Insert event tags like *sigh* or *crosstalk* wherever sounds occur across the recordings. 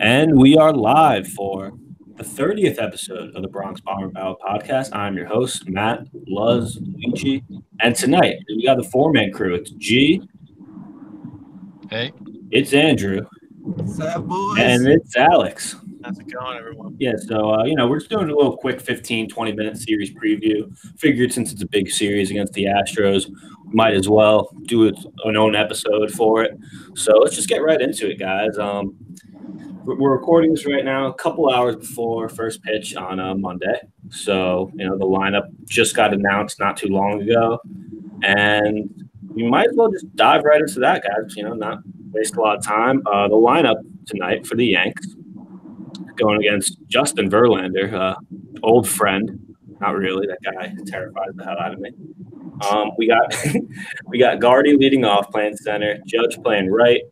And we are live for the 30th episode of the Bronx Bomber Battle podcast. I'm your host, Matt Luz Luigi. And tonight we got the four man crew. It's G. Hey. It's Andrew. What's up, boys? And it's Alex. How's it going, everyone? Yeah, so, uh, you know, we're just doing a little quick 15, 20 minute series preview. Figured since it's a big series against the Astros, we might as well do an own episode for it. So let's just get right into it, guys. Um, we're recording this right now a couple hours before first pitch on a Monday. So, you know, the lineup just got announced not too long ago. And we might as well just dive right into that, guys. You know, not waste a lot of time. Uh, the lineup tonight for the Yanks going against Justin Verlander, uh, old friend. Not really. That guy terrifies the hell out of me. Um, we got *laughs* we got Gardy leading off, playing center. Judge playing right.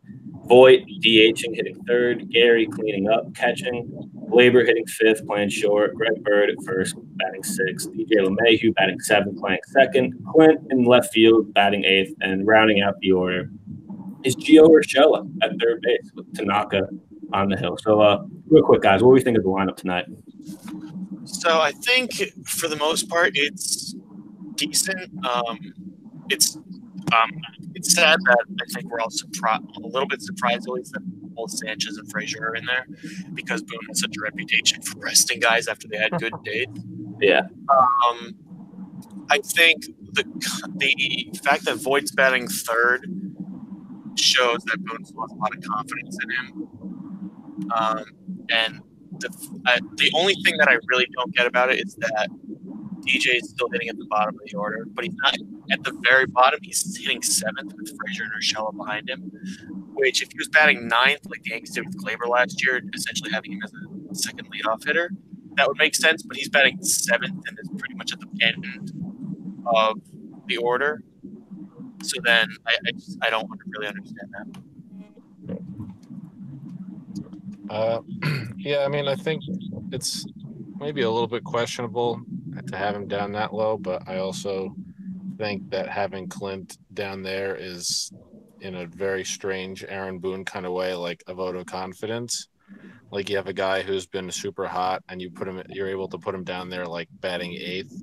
Voit DHing, hitting third. Gary cleaning up, catching. Gleyber hitting fifth, playing short. Greg Bird at first, batting sixth. DJ LeMahieu batting seventh, playing second. Clint in left field, batting eighth, and rounding out the order is Gio Urshela at third base with Tanaka on the hill. So, uh, real quick, guys, what do we think of the lineup tonight? So I think for the most part, it's decent. Um, it's um, it's sad that I think we're all surprised, a little bit surprised at least that both Sanchez and Frazier are in there because Boone has such a reputation for resting guys after they had good *laughs* days. Yeah. Um, I think the the fact that Voit's batting third shows that Boone still has a lot of confidence in him. Um, and the, uh, the only thing that I really don't get about it is that DJ is still hitting at the bottom of the order, but he's not at the very bottom. He's hitting seventh with Frazier and Urshela behind him. Which, if he was batting ninth, like the Yankees did with Gleyber last year, essentially having him as a second leadoff hitter, that would make sense. But he's batting seventh and is pretty much at the end of the order. So then I, I, just, I don't really understand that. Uh, *clears throat* yeah, I mean, I think it's maybe a little bit questionable to have him down that low, but I also think that having Clint down there is in a very strange Aaron Boone kind of way, like a vote of confidence. Like you have a guy who's been super hot, and you put him, you're able to put him down there like batting eighth,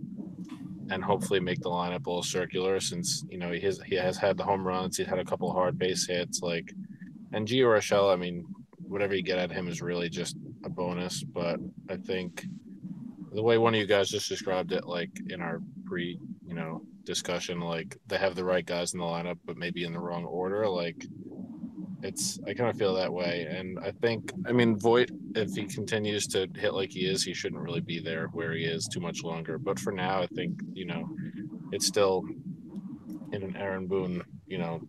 and hopefully make the lineup a little circular. Since you know he has he has had the home runs, he's had a couple hard base hits, like and Gio Urshela. I mean, whatever you get at him is really just a bonus. But I think the way one of you guys just described it, like in our pre, discussion, like they have the right guys in the lineup, but maybe in the wrong order. Like it's, I kind of feel that way. And I think, I mean, Voit, if he continues to hit like he is, he shouldn't really be there where he is too much longer. But for now, I think, you know, it's still in an Aaron Boone, you know,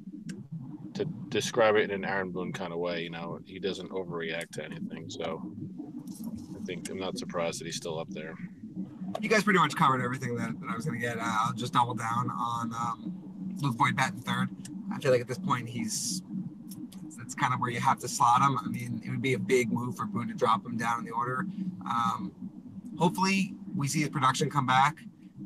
to describe it in an Aaron Boone kind of way. You know, he doesn't overreact to anything. So I think I'm not surprised that he's still up there. You guys pretty much covered everything that, that I was going to get. Uh, I'll just double down on um, Luke Voit batting third. I feel like at this point he's that's kind of where you have to slot him. I mean, it would be a big move for Boone to drop him down in the order. Um, hopefully, we see his production come back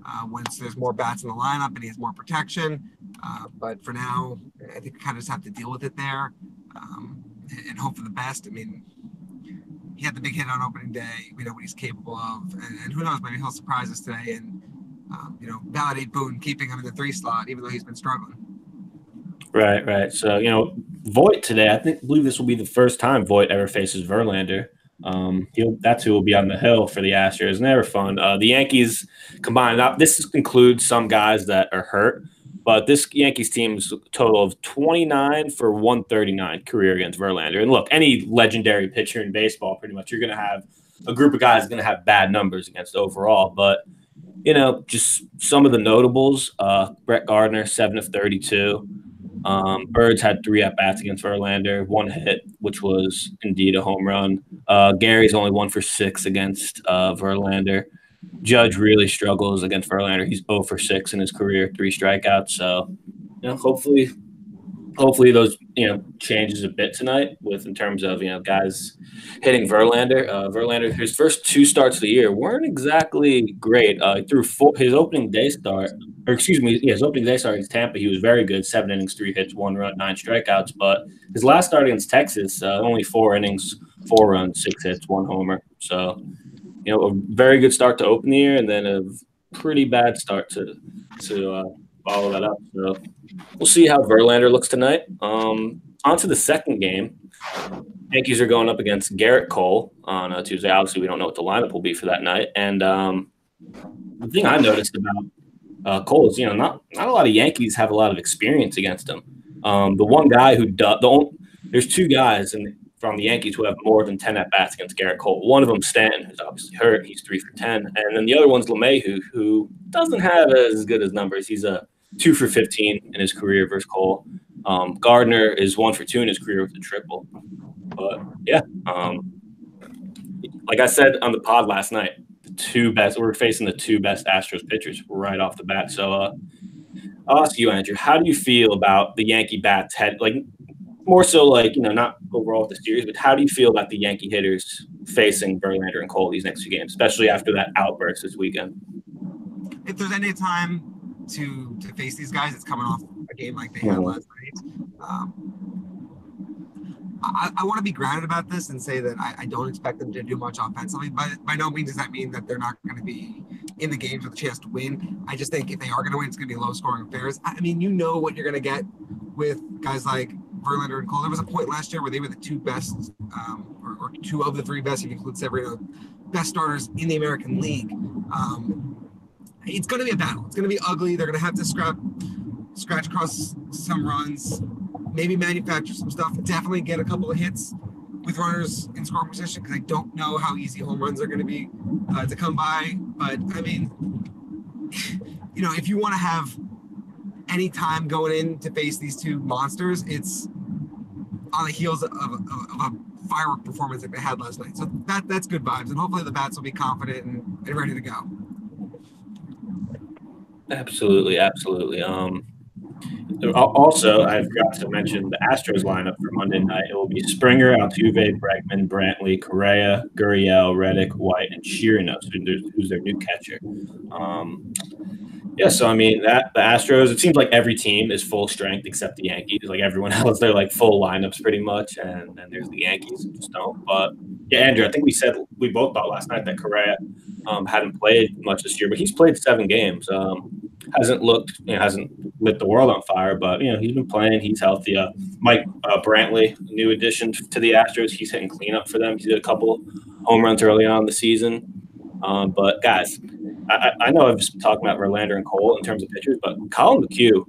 uh, once there's more bats in the lineup and he has more protection. Uh, but for now, I think we kind of just have to deal with it there um, and hope for the best. I mean, he had the big hit on opening day. We know what he's capable of, and, and who knows? Maybe he'll surprise us today and um, you know validate Boone, keeping him in the three slot, even though he's been struggling. Right, right. So you know, Voit today. I think believe this will be the first time Voit ever faces Verlander. Um, he'll that's who will be on the hill for the Astros. Never fun. Uh, the Yankees combined up. This includes some guys that are hurt, but this Yankees team is a total of 29 for 139 career against Verlander. And look, any legendary pitcher in baseball, pretty much, you're going to have a group of guys going to have bad numbers against overall. But you know, just some of the notables: uh, Brett Gardner, seven of 32. Um, Birds had three at bats against Verlander, one hit, which was indeed a home run. Uh, Gary's only one for six against uh, Verlander. Judge really struggles against Verlander. He's 0 for six in his career, three strikeouts. So, you know, hopefully, hopefully those you know changes a bit tonight with in terms of you know guys hitting Verlander. Uh, Verlander, his first two starts of the year weren't exactly great. Uh, through four, his opening day start, or excuse me, yeah, his opening day start against Tampa, he was very good. Seven innings, three hits, one run, nine strikeouts. But his last start against Texas, uh, only four innings, four runs, six hits, one homer. So, you know, a very good start to open the year, and then a pretty bad start to to uh, follow that up. So, we'll see how Verlander looks tonight. Um, on to the second game. Yankees are going up against Gerrit Cole on uh, Tuesday. Obviously, we don't know what the lineup will be for that night. And um, the thing I noticed about uh, Cole is, you know, not not a lot of Yankees have a lot of experience against him. Um, the one guy who does, the only, there's two guys in, from the Yankees who have more than 10 at bats against Gerrit Cole. One of them, Stanton, who's obviously hurt. He's three for 10. And then the other one's LeMahieu, who doesn't have as good as numbers. He's a two for 15 in his career versus Cole. Um, Gardner is one for two in his career with a triple. But yeah, um, like I said on the pod last night, the two best we're facing the two best Astros pitchers right off the bat. So uh, I'll ask you, Andrew, how do you feel about the Yankee bats head like more so like you know not overall with the series, but how do you feel about the Yankee hitters facing Verlander and Cole these next two games, especially after that outburst this weekend? If there's any time to to face these guys, it's coming off a game like they had Mhm. last night. Um, I, I want to be grounded about this and say that I, I don't expect them to do much offensively. But by no means does that mean that they're not going to be in the games with a chance to win. I just think if they are going to win, it's going to be low scoring affairs. I mean, you know what you're going to get with guys like Verlander and Cole. There was a point last year where they were the two best, um, or, or two of the three best, if you include Severino, best starters in the American League. Um, it's going to be a battle. It's going to be ugly. They're going to have to scrap, scratch across some runs, maybe manufacture some stuff. Definitely get a couple of hits with runners in scoring position because I don't know how easy home runs are going to be uh, to come by. But I mean, *laughs* you know, if you want to have any time going in to face these two monsters, it's on the heels of, of, of a firework performance that they had last night. So that that's good vibes, and hopefully the bats will be confident and, and ready to go. Absolutely, absolutely. Um, also, I forgot to mention the Astros lineup for Monday night. It will be Springer, Altuve, Bregman, Brantley, Correa, Gurriel, Reddick, White, and who's- who's their new catcher. Um, yeah, so I mean that the Astros. It seems like every team is full strength except the Yankees. Like everyone *laughs* else, they're like full lineups pretty much, and then there's the Yankees who just don't. But yeah, Andrew, I think we said we both thought last night that Correa um, hadn't played much this year, but he's played seven games. Um, hasn't looked, you know, hasn't lit the world on fire, but you know he's been playing. He's healthy. Uh, Mike uh, Brantley, new addition to the Astros. He's hitting cleanup for them. He did a couple home runs early on the season. Um, but guys, I, I- know I've just been talking about Verlander and Cole in terms of pitchers, but Collin McHugh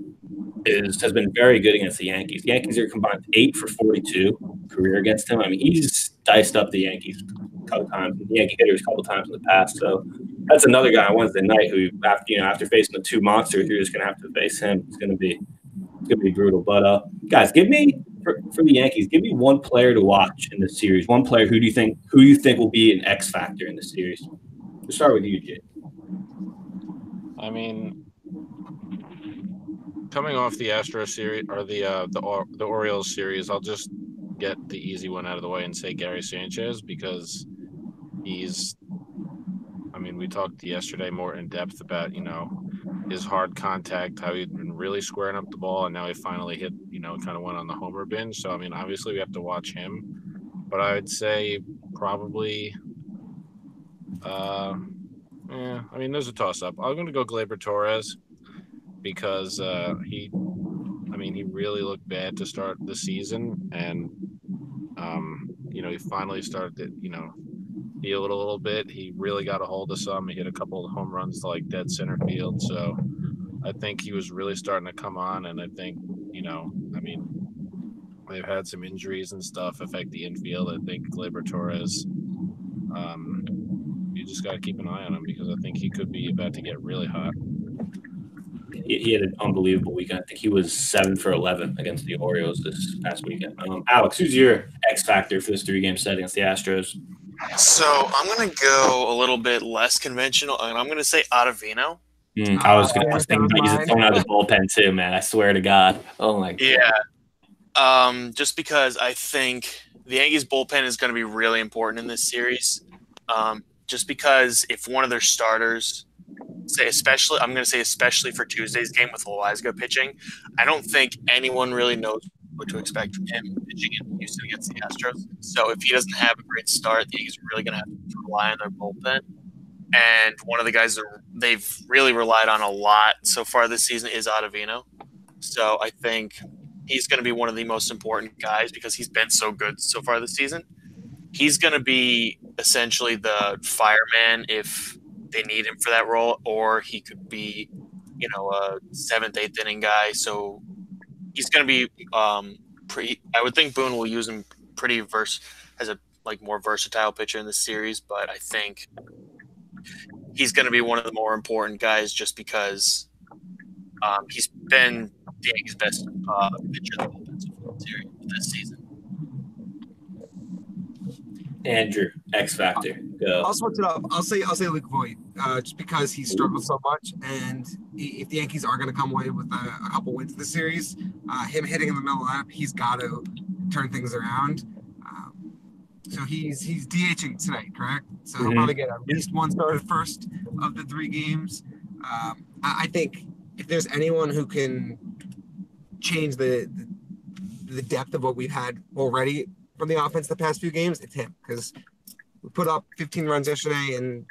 is has been very good against the Yankees. The Yankees are combined eight for forty-two career against him. I mean, he's diced up the Yankees a couple times, the Yankee hitters a couple times in the past. So that's another guy on Wednesday night who, after you know, after facing the two monsters, you're just gonna have to face him. It's gonna be it's gonna be brutal. But uh, guys, give me for, for the Yankees, give me one player to watch in this series. One player who do you think who you think will be an X factor in this series? We'll start with you, Jay. I mean, coming off the Astro series or the uh, the the Orioles series, I'll just get the easy one out of the way and say Gary Sanchez because he's. I mean, we talked yesterday more in depth about you know his hard contact, how he'd been really squaring up the ball, and now he finally hit you know kind of went on the homer binge. So I mean, obviously we have to watch him, but I would say probably. Uh, yeah, I mean, there's a toss up. I'm going to go Gleyber Torres because uh, he, I mean, he really looked bad to start the season, and um, you know, he finally started to, you know, it a little bit. He really got a hold of some. He hit a couple of home runs to like dead center field. So I think he was really starting to come on, and I think, you know, I mean, they've had some injuries and stuff affect the infield. I think Gleyber Torres. Um, just got to keep an eye on him because I think he could be about to get really hot. He, he had an unbelievable weekend. I think he was seven for eleven against the Orioles this past weekend. Um, Alex, who's your X factor for this three game set against the Astros? So I'm gonna go a little bit less conventional, and I'm gonna say Ottavino. Hmm, I was going yeah, to think about that was using someone out of the bullpen too, man. I swear to God. Oh my God. Yeah. Um, just because I think the Yankees bullpen is going to be really important in this series. Um, just because if one of their starters, say especially, I'm going to say especially for Tuesday's game with Velasco pitching, I don't think anyone really knows what to expect from him pitching in Houston against the Astros. So if he doesn't have a great start, are really going to have to rely on their bullpen. And one of the guys that they've really relied on a lot so far this season is Ottavino. So I think he's going to be one of the most important guys because he's been so good so far this season. He's going to be essentially the fireman if they need him for that role, or he could be, you know, a seventh, eighth inning guy. So he's going to be um, pretty. I would think Boone will use him pretty verse as a like more versatile pitcher in the series, but I think he's going to be one of the more important guys just because um, he's been the best uh, pitcher the bullpen series this season. Andrew, X Factor. Go. I'll switch it up. I'll say I'll say Luke Voit, uh, just because he struggled so much, and if the Yankees are going to come away with a, a couple wins in the series, uh, him hitting in the middle of he's got to turn things around. Um, so he's he's DHing tonight, correct? So he'll Mhm. probably get at least one start first of the three games. Um, I, I think if there's anyone who can change the, the the depth of what we've had already from the offense the past few games, it's him because we put up 15 runs yesterday and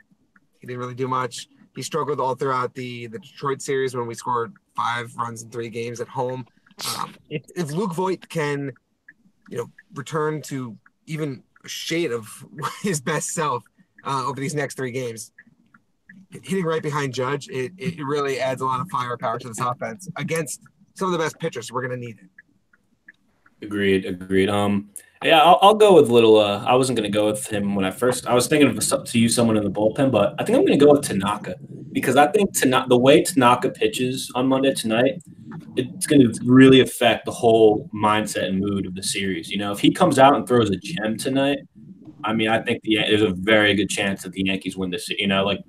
he didn't really do much. He struggled all throughout the the Detroit series when we scored five runs in three games at home. Um, if, *laughs* if Luke Voit can, you know, return to even a shade of *laughs* his best self uh, over these next three games, hitting right behind Judge, it, it really adds a lot of firepower to this offense against some of the best pitchers. We're going to need it. Agreed. Agreed. Um, yeah, I'll, I'll go with little. Uh, I wasn't going to go with him when I first. I was thinking of to use someone in the bullpen, but I think I'm going to go with Tanaka because I think Tanaka, the way Tanaka pitches on Monday tonight, it's going to really affect the whole mindset and mood of the series. You know, if he comes out and throws a gem tonight, I mean, I think the there's a very good chance that the Yankees win this. You know, like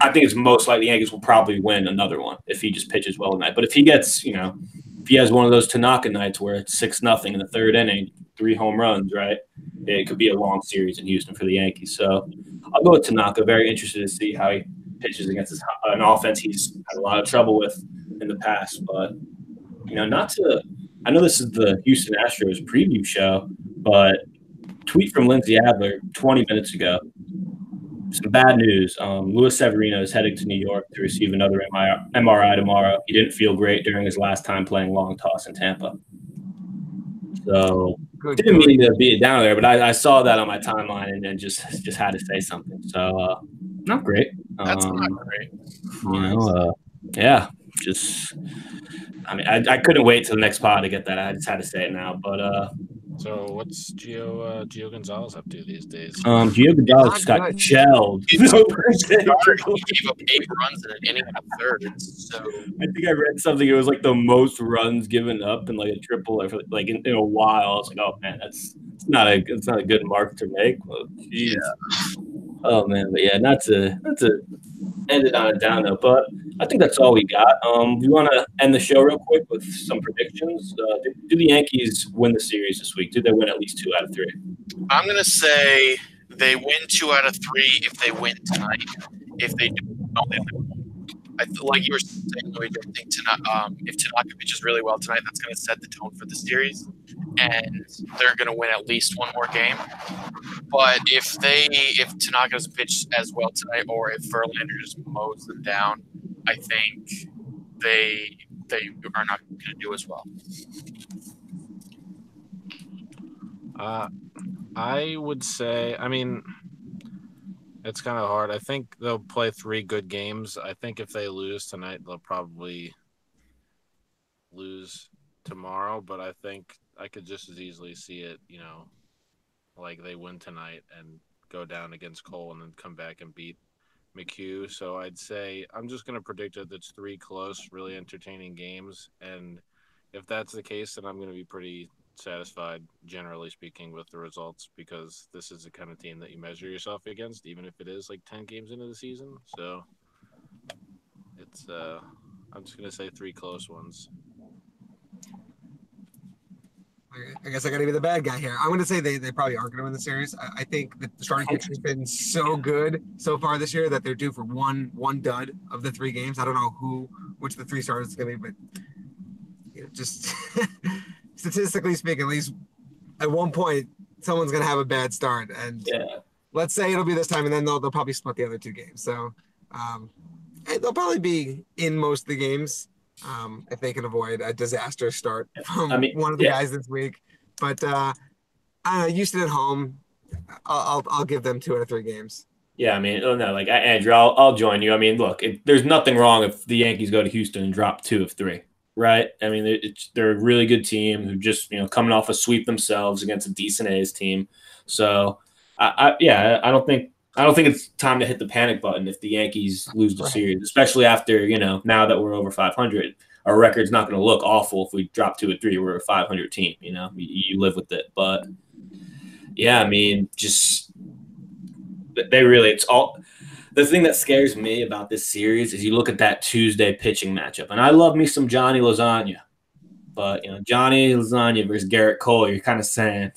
I think it's most likely the Yankees will probably win another one if he just pitches well tonight. But if he gets, you know, if he has one of those Tanaka nights where it's six nothing in the third inning, three home runs, right? It could be a long series in Houston for the Yankees. So I'll go with Tanaka. Very interested to see how he pitches against this, an offense he's had a lot of trouble with in the past. But you know, not to. I know this is the Houston Astros preview show, but tweet from Lindsey Adler 20 minutes ago. Some bad news. Um, Luis Severino is heading to New York to receive another MRI tomorrow. He didn't feel great during his last time playing long toss in Tampa. So Good. didn't mean to be it down there, but I, I saw that on my timeline and then just just had to say something. So uh, not great. That's Um, not great. you know, uh, yeah, just. I mean, I, I couldn't wait till the next pod to get that. I just had to say it now. But uh, So what's Gio uh, Gio Gonzalez up to these days? um, Gio Gonzalez just got Not good. shelled. He's a starter. He gave up *laughs* eight runs in an inning and a third. So I think I read something. It was like the most runs given up in like a triple, or like in, in a while. I was like, oh man, that's it's not a it's not a good mark to make. Well, geez. Oh man, but yeah, not to not to end it on a down note, but I think that's all we got. Um, we want to end the show real quick with some predictions. Uh, do, the Yankees win the series this week? Do they win at least two out of three? I'm gonna say they win two out of three if they win tonight. If they don't, they. I th- like you were saying, Luigi, I think tonight, um, if Tanaka pitches really well tonight, that's going to set the tone for the series, and they're going to win at least one more game. But if they, if Tanaka doesn't pitch as well tonight, or if Verlander just mows them down, I think they they are not going to do as well. Uh, I would say, I mean, it's kind of hard. I think they'll play three good games. I think if they lose tonight, they'll probably lose tomorrow. But I think I could just as easily see it, you know, like they win tonight and go down against Cole and then come back and beat McHugh. So I'd say I'm just going to predict that it's three close, really entertaining games. And if that's the case, then I'm going to be pretty satisfied, generally speaking, with the results because this is the kind of team that you measure yourself against, even if it is like 10 games into the season. So it's, uh, I'm just going to say three close ones. I guess I got to be the bad guy here. I'm going to say they, they probably aren't going to win the series. I, I think that the starting pitching has been so good so far this year that they're due for one one dud of the three games. I don't know who which of the three starters it's going to be, but you know, just *laughs* statistically speaking, at least at one point, someone's gonna have a bad start, and Yeah. let's say it'll be this time, and then they'll they'll probably split the other two games. So um, they'll probably be in most of the games um, if they can avoid a disaster start from I mean, one of the yeah. guys this week. But uh, I know, Houston at home, I'll, I'll I'll give them two out of three games. Yeah, I mean, oh no, like Andrew, I'll, I'll join you. I mean, look, it, there's nothing wrong if the Yankees go to Houston and drop two of three, right? I mean, it's, they're a really good team who just you know coming off a sweep themselves against a decent A's team. So, I, I yeah, I don't think I don't think it's time to hit the panic button if the Yankees lose the Right. series, especially after you know now that we're over 500. Our record's not going to look awful if we drop two or three. We're a 500 team, you know. You, you live with it, but yeah, I mean, just they really it's all the thing that scares me about this series is you look at that Tuesday pitching matchup, and I love me some Johnny Lasagna, but you know Johnny Lasagna versus Gerrit Cole, you're kind of saying,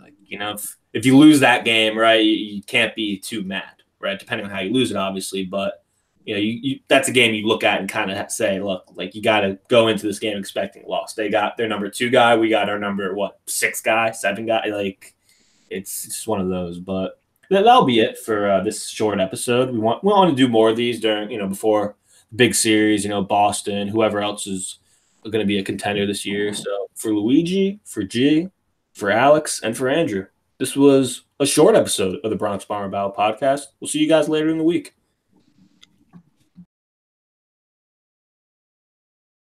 like you know, if, if you lose that game, right, you, you can't be too mad, right? Depending on how you lose it, obviously, but you know, you, you that's a game you look at and kind of say, look, like you got to go into this game expecting loss. They got their number two guy, we got our number what six guy, seven guy, like it's just one of those, but that, that'll be it for uh, this short episode. We want we want to do more of these during you know before the big series. You know, Boston, whoever else is going to be a contender this year. So for Luigi, for G, for Alex, and for Andrew, this was a short episode of the Bronx Bomber Battle podcast. We'll see you guys later in the week.